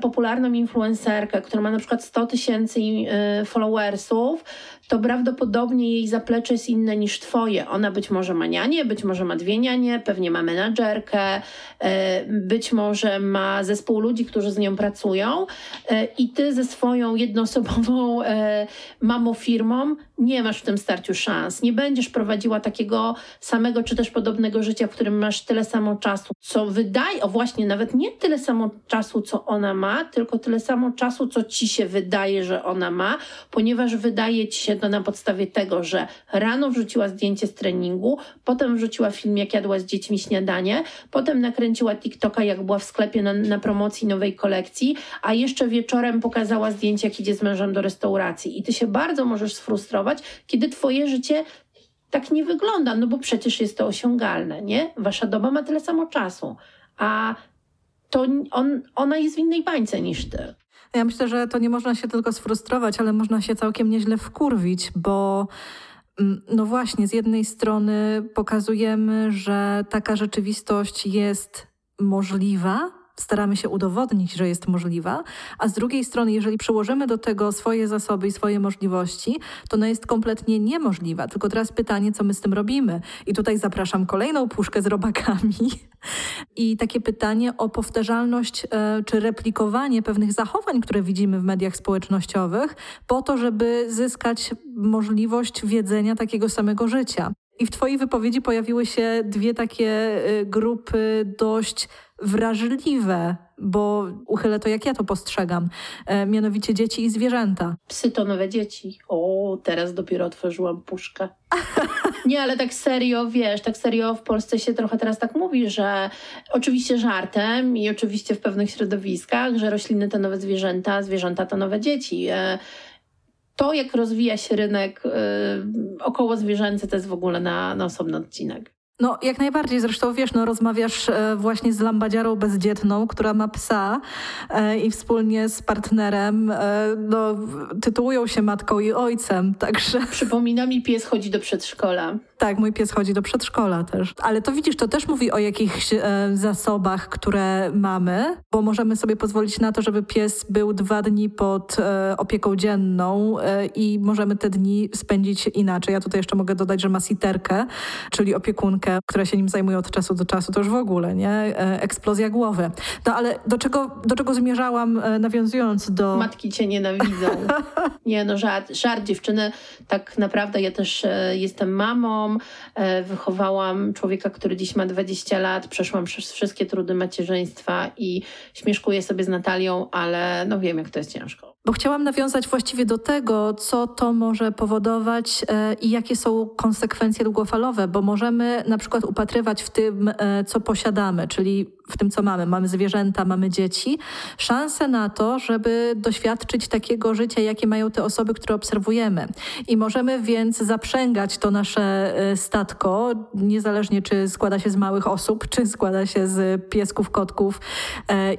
[SPEAKER 1] popularną influencerkę, która ma na przykład 100 tysięcy y, followersów, to prawdopodobnie jej zaplecze jest inne niż twoje. Ona być może ma nianie, być może ma dwie nianie, pewnie ma menadżerkę, e, być może ma zespół ludzi, którzy z nią pracują e, i ty ze swoją jednoosobową e, mamofirmą nie masz w tym starciu szans. Nie będziesz prowadziła takiego samego czy też podobnego życia, w którym masz tyle samo czasu, co wydaje, o właśnie, nawet nie tyle samo czasu, co ona ma, tylko tyle samo czasu, co ci się wydaje, że ona ma, ponieważ wydaje ci się to na podstawie tego, że rano wrzuciła zdjęcie z treningu, potem wrzuciła film, jak jadła z dziećmi śniadanie, potem nakręciła TikToka, jak była w sklepie na, na promocji nowej kolekcji, a jeszcze wieczorem pokazała zdjęcie, jak idzie z mężem do restauracji. I ty się bardzo możesz sfrustrować, kiedy twoje życie tak nie wygląda, no bo przecież jest to osiągalne, nie? Wasza doba ma tyle samo czasu, a to on, ona jest w innej bańce niż ty.
[SPEAKER 2] Ja myślę, że to nie można się tylko sfrustrować, ale można się całkiem nieźle wkurwić, bo mm, no właśnie, z jednej strony pokazujemy, że taka rzeczywistość jest możliwa, staramy się udowodnić, że jest możliwa, a z drugiej strony, jeżeli przyłożymy do tego swoje zasoby i swoje możliwości, to ona jest kompletnie niemożliwa. Tylko teraz pytanie, co my z tym robimy? I tutaj zapraszam kolejną puszkę z robakami. [LAUGHS] I takie pytanie o powtarzalność e, czy replikowanie pewnych zachowań, które widzimy w mediach społecznościowych, po to, żeby zyskać możliwość wiedzenia takiego samego życia. I w Twojej wypowiedzi pojawiły się dwie takie e, grupy dość wrażliwe, bo uchylę to, jak ja to postrzegam, e, mianowicie dzieci i zwierzęta.
[SPEAKER 1] Psy to nowe dzieci. O, teraz dopiero otworzyłam puszkę. [LAUGHS] Nie, ale tak serio, wiesz, tak serio w Polsce się trochę teraz tak mówi, że oczywiście żartem i oczywiście w pewnych środowiskach, że rośliny to nowe zwierzęta, zwierzęta to nowe dzieci. E, to, jak rozwija się rynek e, około zwierzęcy, to jest w ogóle na, na osobny odcinek.
[SPEAKER 2] No, jak najbardziej. Zresztą wiesz, no, rozmawiasz e, właśnie z lambadziarą bezdzietną, która ma psa e, i wspólnie z partnerem e, no, tytułują się matką i ojcem, także...
[SPEAKER 1] Przypomina mi, pies chodzi do przedszkola.
[SPEAKER 2] Tak, mój pies chodzi do przedszkola też. Ale to widzisz, to też mówi o jakichś e, zasobach, które mamy, bo możemy sobie pozwolić na to, żeby pies był dwa dni pod e, opieką dzienną e, i możemy te dni spędzić inaczej. Ja tutaj jeszcze mogę dodać, że ma siterkę, czyli opiekunkę, która się nim zajmuje od czasu do czasu. To już w ogóle, nie? E, eksplozja głowy. No ale do czego, do czego zmierzałam, e, nawiązując do...
[SPEAKER 1] Matki cię nienawidzą. [LAUGHS] nie no, żart, żart dziewczyny. Tak naprawdę ja też e, jestem mamą, E, wychowałam człowieka, który dziś ma 20 lat, przeszłam przez wszystkie trudy macierzyństwa i śmieszkuję sobie z Natalią, ale no wiem, jak to jest ciężko.
[SPEAKER 2] Bo chciałam nawiązać właściwie do tego, co to może powodować e, i jakie są konsekwencje długofalowe, bo możemy na przykład upatrywać w tym, e, co posiadamy, czyli w tym, co mamy. Mamy zwierzęta, mamy dzieci. Szanse na to, żeby doświadczyć takiego życia, jakie mają te osoby, które obserwujemy. I możemy więc zaprzęgać to nasze e, statko, niezależnie czy składa się z małych osób, czy składa się z piesków, kotków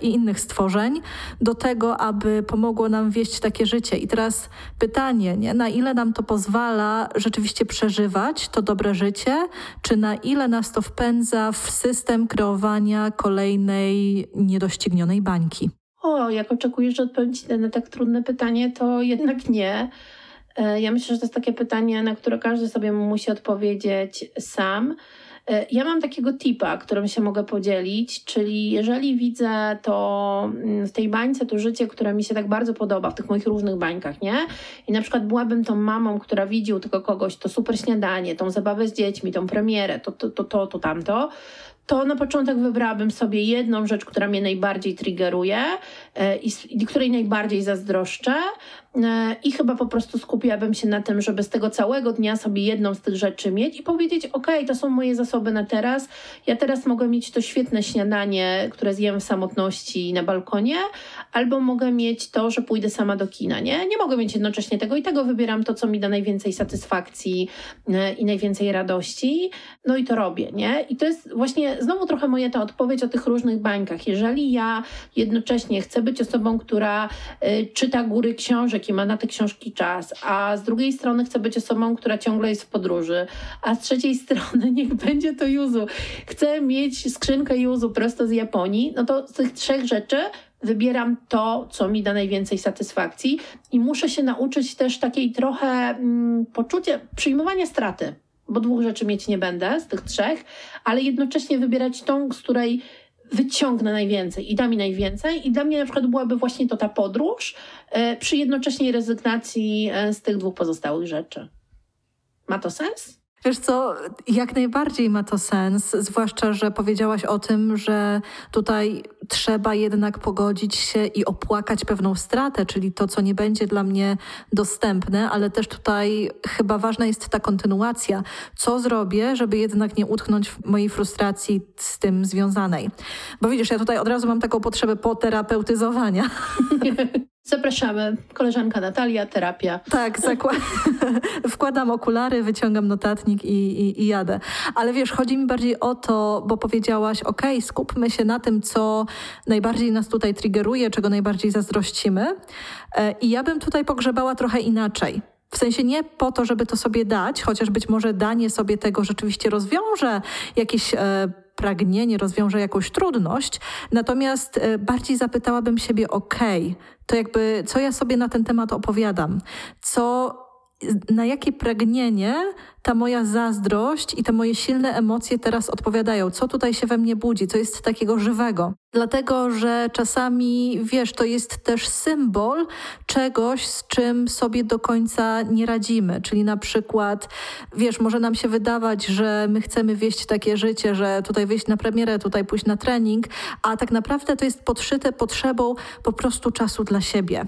[SPEAKER 2] i innych stworzeń, do tego, aby pomogło nam wieść takie życie. I teraz pytanie, nie? na ile nam to pozwala rzeczywiście przeżywać to dobre życie, czy na ile nas to wpędza w system kreowania kolejnej niedoścignionej bańki?
[SPEAKER 1] O, jak oczekujesz, że odpowiedź na tak trudne pytanie, to jednak nie. E, ja myślę, że to jest takie pytanie, na które każdy sobie musi odpowiedzieć sam. E, ja mam takiego tipa, którym się mogę podzielić, czyli jeżeli widzę to mm, w tej bańce, to życie, które mi się tak bardzo podoba, w tych moich różnych bańkach, nie? I na przykład byłabym tą mamą, która widzi u tego kogoś to super śniadanie, tą zabawę z dziećmi, tą premierę, to, to, to, to, to tamto, to na początek wybrałabym sobie jedną rzecz, która mnie najbardziej triggeruje e, i, i której najbardziej zazdroszczę, I chyba po prostu skupiłabym się na tym, żeby z tego całego dnia sobie jedną z tych rzeczy mieć i powiedzieć: OK, to są moje zasoby na teraz. Ja teraz mogę mieć to świetne śniadanie, które zjem w samotności na balkonie, albo mogę mieć to, że pójdę sama do kina. Nie, nie mogę mieć jednocześnie tego i tego wybieram to, co mi da najwięcej satysfakcji e, i najwięcej radości. No i to robię, nie? I to jest właśnie znowu trochę moja ta odpowiedź o tych różnych bańkach. Jeżeli ja jednocześnie chcę być osobą, która y, czyta góry książek, ma na te książki czas, a z drugiej strony chcę być osobą, która ciągle jest w podróży, a z trzeciej [LAUGHS] strony niech będzie to Juzu. Chcę mieć skrzynkę Juzu prosto z Japonii, no to z tych trzech rzeczy wybieram to, co mi da najwięcej satysfakcji i muszę się nauczyć też takiej trochę mm, poczucia przyjmowania straty, bo dwóch rzeczy mieć nie będę z tych trzech, ale jednocześnie wybierać tą, z której wyciągnę najwięcej i da mi najwięcej. I dla mnie na przykład byłaby właśnie to ta podróż e, przy jednoczesnej rezygnacji e, z tych dwóch pozostałych rzeczy. Ma to sens?
[SPEAKER 2] Wiesz co, jak najbardziej ma to sens, zwłaszcza, że powiedziałaś o tym, że tutaj trzeba jednak pogodzić się i opłakać pewną stratę, czyli to, co nie będzie dla mnie dostępne, ale też tutaj chyba ważna jest ta kontynuacja. Co zrobię, żeby jednak nie utknąć w mojej frustracji z tym związanej? Bo widzisz, ja tutaj od razu mam taką potrzebę poterapeutyzowania. [LAUGHS]
[SPEAKER 1] Zapraszamy. Koleżanka Natalia, terapia.
[SPEAKER 2] Tak, [LAUGHS] wkładam okulary, wyciągam notatnik i, i, i, jadę. Ale wiesz, chodzi mi bardziej o to, bo powiedziałaś, ok, skupmy się na tym, co najbardziej nas tutaj triggeruje, czego najbardziej zazdrościmy. E, I ja bym tutaj pogrzebała trochę inaczej. W sensie nie po to, żeby to sobie dać, chociaż być może danie sobie tego rzeczywiście rozwiąże jakieś e, pragnienie, rozwiąże jakąś trudność. Natomiast e, bardziej zapytałabym siebie, ok, to jakby co ja sobie na ten temat opowiadam, co na jakie pragnienie ta moja zazdrość i te moje silne emocje teraz odpowiadają, co tutaj się we mnie budzi, co jest takiego żywego. Dlatego, że czasami, wiesz, to jest też symbol czegoś, z czym sobie do końca nie radzimy. Czyli na przykład, wiesz, może nam się wydawać, że my chcemy wieść takie życie, że tutaj wyjść na premierę, tutaj pójść na trening, a tak naprawdę to jest podszyte potrzebą po prostu czasu dla siebie.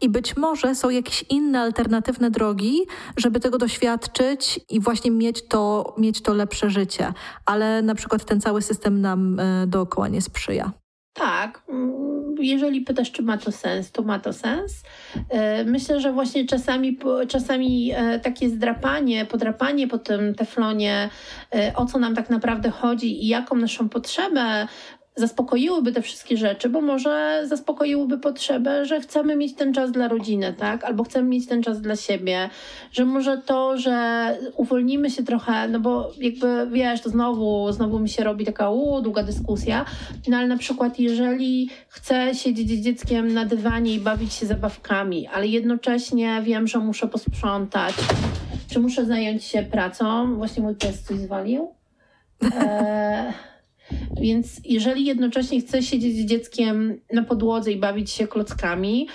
[SPEAKER 2] I być może są jakieś inne alternatywne drogi, żeby tego doświadczyć i właśnie mieć to, mieć to lepsze życie. Ale na przykład ten cały system nam e, dookoła nie sprzyja.
[SPEAKER 1] Tak, jeżeli pytasz, czy ma to sens, to ma to sens. E, myślę, że właśnie czasami, czasami e, takie zdrapanie, podrapanie po tym teflonie, o co nam tak naprawdę chodzi i jaką naszą potrzebę zaspokoiłyby te wszystkie rzeczy, bo może zaspokoiłyby potrzebę, że chcemy mieć ten czas dla rodziny, tak? Albo chcemy mieć ten czas dla siebie, że może to, że uwolnimy się trochę, no bo jakby wiesz, to znowu, znowu mi się robi taka długa dyskusja, no ale na przykład jeżeli chcę siedzieć z dzieckiem na dywanie i bawić się zabawkami, ale jednocześnie wiem, że muszę posprzątać, czy muszę zająć się pracą, właśnie mój pies coś zwalił. E więc jeżeli jednocześnie chcę siedzieć z dzieckiem na podłodze i bawić się klockami,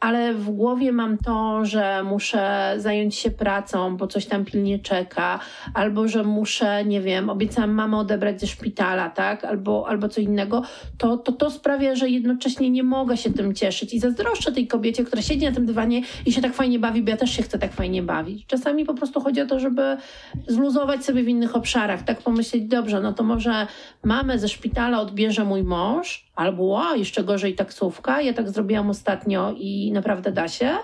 [SPEAKER 1] ale w głowie mam to, że muszę zająć się pracą, bo coś tam pilnie czeka, albo że muszę, nie wiem, obiecałam mamę odebrać ze szpitala, tak, albo, albo co innego, to, to to sprawia, że jednocześnie nie mogę się tym cieszyć i zazdroszczę tej kobiecie, która siedzi na tym dywanie i się tak fajnie bawi, bo ja też się chcę tak fajnie bawić. Czasami po prostu chodzi o to, żeby zluzować sobie w innych obszarach, tak pomyśleć, dobrze, no to może mamę ze szpitala odbierze mój mąż, albo a, jeszcze gorzej taksówka. Ja tak zrobiłam ostatnio i naprawdę da się.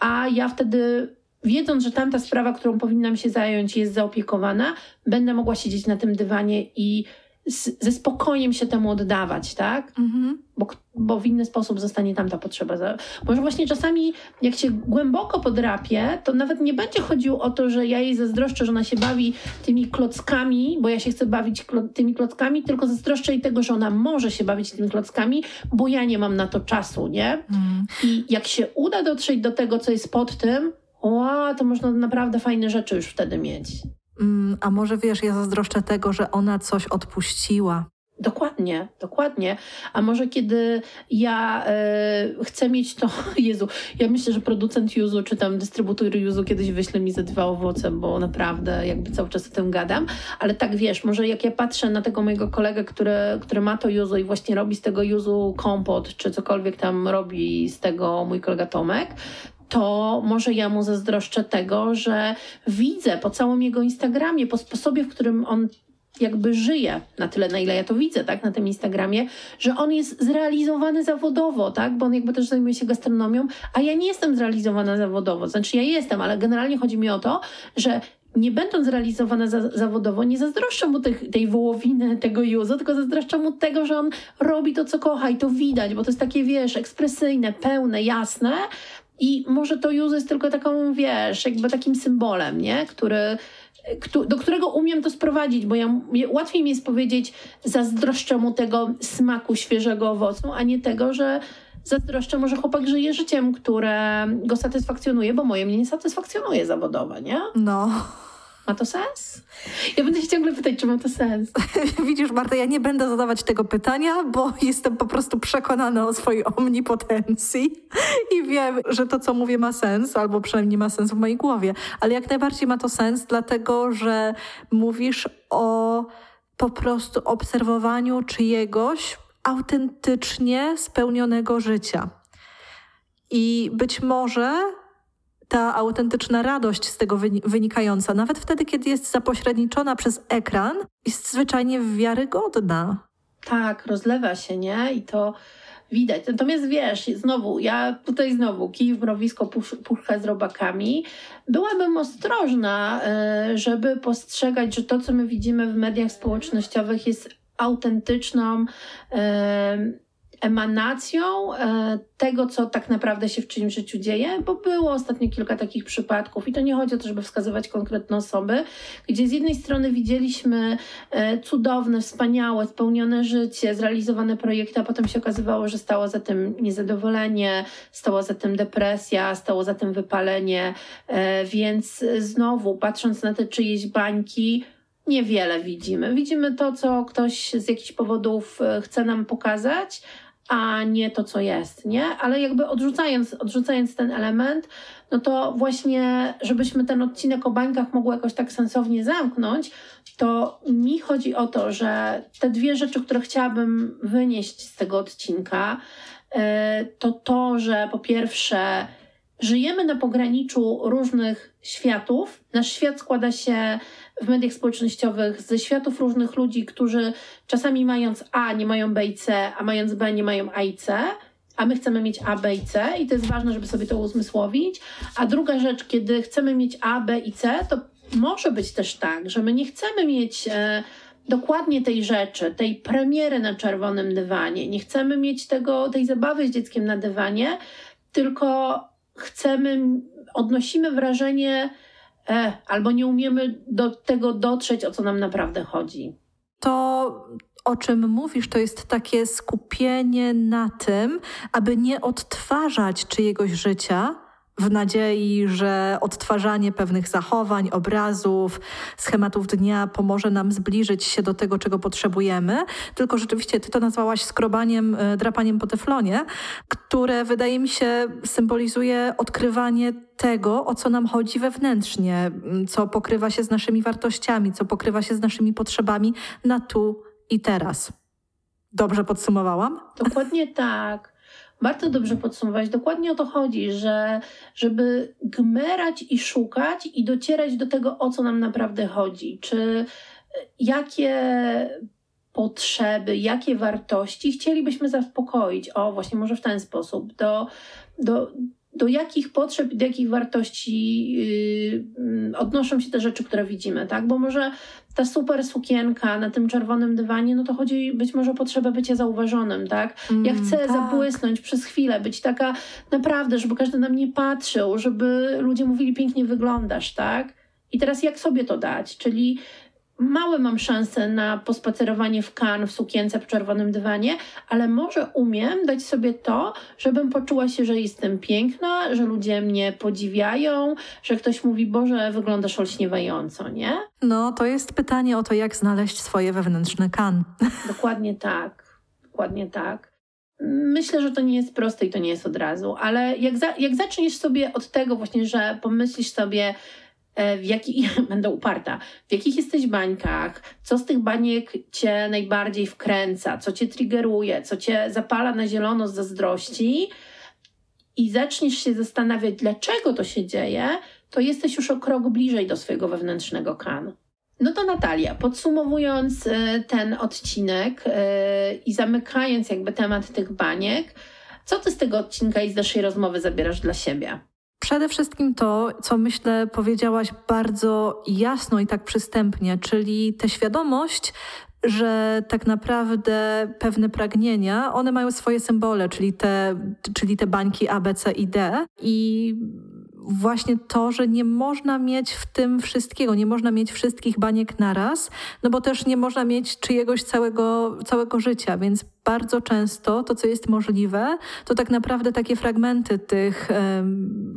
[SPEAKER 1] A ja wtedy wiedząc, że tamta sprawa, którą powinnam się zająć, jest zaopiekowana, będę mogła siedzieć na tym dywanie i z, ze spokojem się temu oddawać, tak? Mhm. Bo, bo w inny sposób zostanie tam ta potrzeba. Może właśnie czasami, jak się głęboko podrapie, to nawet nie będzie chodziło o to, że ja jej zazdroszczę, że ona się bawi tymi klockami, bo ja się chcę bawić klo tymi klockami, tylko zazdroszczę jej tego, że ona może się bawić tymi klockami, bo ja nie mam na to czasu, nie? Mhm. I jak się uda dotrzeć do tego, co jest pod tym, o, to można naprawdę fajne rzeczy już wtedy mieć.
[SPEAKER 2] Mm, a może wiesz, ja zazdroszczę tego, że ona coś odpuściła.
[SPEAKER 1] Dokładnie, dokładnie. A może kiedy ja e, chcę mieć to, [LAUGHS] Jezu, ja myślę, że producent Juzu czy tam dystrybutor Juzu kiedyś wyśle mi ze dwa owoce, bo naprawdę jakby cały czas o tym gadam, ale tak wiesz, może jak ja patrzę na tego mojego kolegę, który, który ma to Juzu i właśnie robi z tego Juzu kompot, czy cokolwiek tam robi z tego mój kolega Tomek, to może ja mu zazdroszczę tego, że widzę po całym jego Instagramie, po sposobie, w którym on jakby żyje na tyle, na ile ja to widzę, tak, na tym Instagramie, że on jest zrealizowany zawodowo, tak, bo on jakby też zajmuje się gastronomią, a ja nie jestem zrealizowana zawodowo, znaczy ja jestem, ale generalnie chodzi mi o to, że nie będąc zrealizowana za, zawodowo, nie zazdroszczę mu tych, tej wołowiny, tego juzu, tylko zazdroszczę mu tego, że on robi to, co kocha i to widać, bo to jest takie, wiesz, ekspresyjne, pełne, jasne, i może to Juzo jest tylko taką, wiesz, jakby takim symbolem, nie? Który, do którego umiem to sprowadzić, bo ja, łatwiej mi jest powiedzieć, zazdroszczę mu tego smaku świeżego owocu, a nie tego, że zazdroszczę może chłopak żyje życiem, które go satysfakcjonuje, bo moje mnie nie satysfakcjonuje zawodowe, nie?
[SPEAKER 2] No.
[SPEAKER 1] Ma to sens? Ja będę się ciągle pytać, czy ma to sens. [LAUGHS]
[SPEAKER 2] Widzisz, Marta, ja nie będę zadawać tego pytania, bo jestem po prostu przekonana o swojej omnipotencji i wiem, że to, co mówię, ma sens, albo przynajmniej ma sens w mojej głowie. Ale jak najbardziej ma to sens, dlatego że mówisz o po prostu obserwowaniu czyjegoś autentycznie spełnionego życia. I być może ta autentyczna radość z tego wynikająca, nawet wtedy, kiedy jest zapośredniczona przez ekran, jest zwyczajnie wiarygodna.
[SPEAKER 1] Tak, rozlewa się, nie? I to widać. Natomiast wiesz, znowu, ja tutaj znowu, kij w mrowisko, puszka z robakami. Byłabym ostrożna, e, żeby postrzegać, że to, co my widzimy w mediach społecznościowych jest autentyczną e, emanacją e, tego, co tak naprawdę się w czyimś życiu dzieje, bo było ostatnio kilka takich przypadków i to nie chodzi o to, żeby wskazywać konkretne osoby, gdzie z jednej strony widzieliśmy e, cudowne, wspaniałe, spełnione życie, zrealizowane projekty, a potem się okazywało, że stało za tym niezadowolenie, stało za tym depresja, stało za tym wypalenie, e, więc znowu patrząc na te czyjeś bańki, niewiele widzimy. Widzimy to, co ktoś z jakichś powodów chce nam pokazać, a nie to, co jest, nie? Ale jakby odrzucając, odrzucając ten element, no to właśnie, żebyśmy ten odcinek o bańkach mogły jakoś tak sensownie zamknąć, to mi chodzi o to, że te dwie rzeczy, które chciałabym wynieść z tego odcinka, e, to to, że po pierwsze, żyjemy na pograniczu różnych światów. Nasz świat składa się w mediach społecznościowych ze światów różnych ludzi, którzy czasami mając A nie mają B i C, a mając B nie mają A i C, a my chcemy mieć A, B i C i to jest ważne, żeby sobie to uzmysłowić. A druga rzecz, kiedy chcemy mieć A, B i C, to może być też tak, że my nie chcemy mieć e, dokładnie tej rzeczy, tej premiery na czerwonym dywanie, nie chcemy mieć tego, tej zabawy z dzieckiem na dywanie, tylko chcemy, odnosimy wrażenie, e, albo nie umiemy do tego dotrzeć, o co nam naprawdę chodzi.
[SPEAKER 2] To o czym mówisz, to jest takie skupienie na tym, aby nie odtwarzać czyjegoś życia, w nadziei, że odtwarzanie pewnych zachowań, obrazów, schematów dnia pomoże nam zbliżyć się do tego, czego potrzebujemy. Tylko rzeczywiście ty to nazwałaś skrobaniem, e, drapaniem po teflonie, które wydaje mi się symbolizuje odkrywanie tego, o co nam chodzi wewnętrznie, co pokrywa się z naszymi wartościami, co pokrywa się z naszymi potrzebami na tu i teraz. Dobrze podsumowałam?
[SPEAKER 1] Dokładnie tak bardzo dobrze podsumować. Dokładnie o to chodzi, że żeby gmerać i szukać i docierać do tego, o co nam naprawdę chodzi. Czy jakie potrzeby, jakie wartości chcielibyśmy zaspokoić. O, właśnie może w ten sposób. Do, do, do jakich potrzeb, do jakich wartości yy, odnoszą się te rzeczy, które widzimy, tak? Bo może ta super sukienka na tym czerwonym dywanie, no to chodzi być może o potrzebę bycia zauważonym, tak? Ja mm, chcę tak. zabłysnąć przez chwilę, być taka naprawdę, żeby każdy na mnie patrzył, żeby ludzie mówili pięknie wyglądasz, tak? I teraz jak sobie to dać? Czyli małe mam szanse na pospacerowanie w kan w sukience po czerwonym dywanie, ale może umiem dać sobie to, żebym poczuła się, że jestem piękna, że ludzie mnie podziwiają, że ktoś mówi, Boże, wyglądasz olśniewająco, nie?
[SPEAKER 2] No, to jest pytanie o to, jak znaleźć swoje wewnętrzne kan. [LAUGHS]
[SPEAKER 1] Dokładnie tak. Dokładnie tak. Myślę, że to nie jest proste i to nie jest od razu, ale jak, za, jak zaczniesz sobie od tego właśnie, że pomyślisz sobie, w jakich, [LAUGHS] będę uparta, w jakich jesteś bańkach, co z tych baniek cię najbardziej wkręca, co cię triggeruje, co cię zapala na zielono z zazdrości? I zaczniesz się zastanawiać, dlaczego to się dzieje, to jesteś już o krok bliżej do swojego wewnętrznego kanu. No to Natalia, podsumowując e, ten odcinek e, i zamykając jakby temat tych baniek, co ty z tego odcinka i z naszej rozmowy zabierasz dla siebie?
[SPEAKER 2] Przede wszystkim to, co myślę, powiedziałaś bardzo jasno i tak przystępnie, czyli tę świadomość, że tak naprawdę pewne pragnienia, one mają swoje symbole, czyli te, czyli te bańki A, B, C i D. I właśnie to, że nie można mieć w tym wszystkiego, nie można mieć wszystkich baniek naraz, no bo też nie można mieć czyjegoś całego, całego życia, więc bardzo często to, co jest możliwe, to tak naprawdę takie fragmenty tych,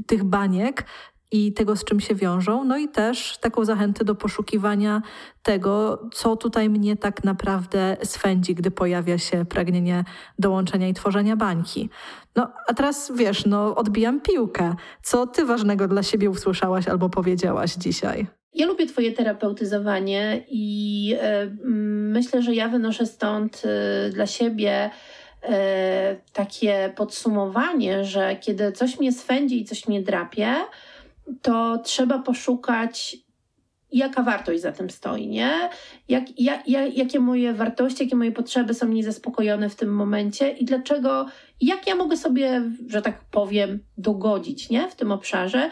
[SPEAKER 2] tych baniek i tego, z czym się wiążą, no i też taką zachętę do poszukiwania tego, co tutaj mnie tak naprawdę swędzi, gdy pojawia się pragnienie dołączenia i tworzenia bańki. No, a teraz wiesz, no, odbijam piłkę. Co ty ważnego dla siebie usłyszałaś albo powiedziałaś dzisiaj?
[SPEAKER 1] Ja lubię Twoje terapeutyzowanie i y, myślę, że ja wynoszę stąd y, dla siebie y, takie podsumowanie, że kiedy coś mnie swędzi i coś mnie drapie, to trzeba poszukać, jaka wartość za tym stoi, nie? Jak, jak, jak, jakie moje wartości, jakie moje potrzeby są niezaspokojone w tym momencie i dlaczego, jak ja mogę sobie, że tak powiem, dogodzić, nie? W tym obszarze,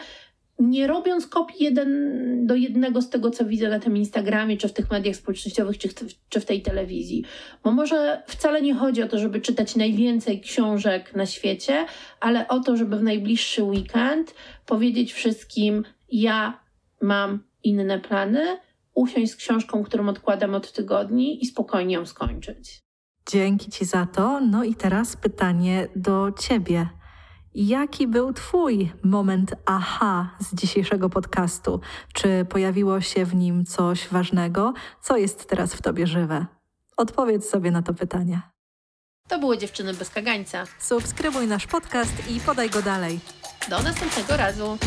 [SPEAKER 1] nie robiąc kopii jeden do jednego z tego, co widzę na tym Instagramie, czy w tych mediach społecznościowych, czy, czy w tej telewizji. Bo może wcale nie chodzi o to, żeby czytać najwięcej książek na świecie, ale o to, żeby w najbliższy weekend powiedzieć wszystkim: Ja mam inne plany, usiąść z książką, którą odkładam od tygodni i spokojnie ją skończyć.
[SPEAKER 2] Dzięki Ci za to. No i teraz pytanie do Ciebie. Jaki był Twój moment aha z dzisiejszego podcastu? Czy pojawiło się w nim coś ważnego? Co jest teraz w Tobie żywe? Odpowiedz sobie na to pytanie.
[SPEAKER 1] To były Dziewczyny bez kagańca.
[SPEAKER 2] Subskrybuj nasz podcast i podaj go dalej.
[SPEAKER 1] Do następnego razu.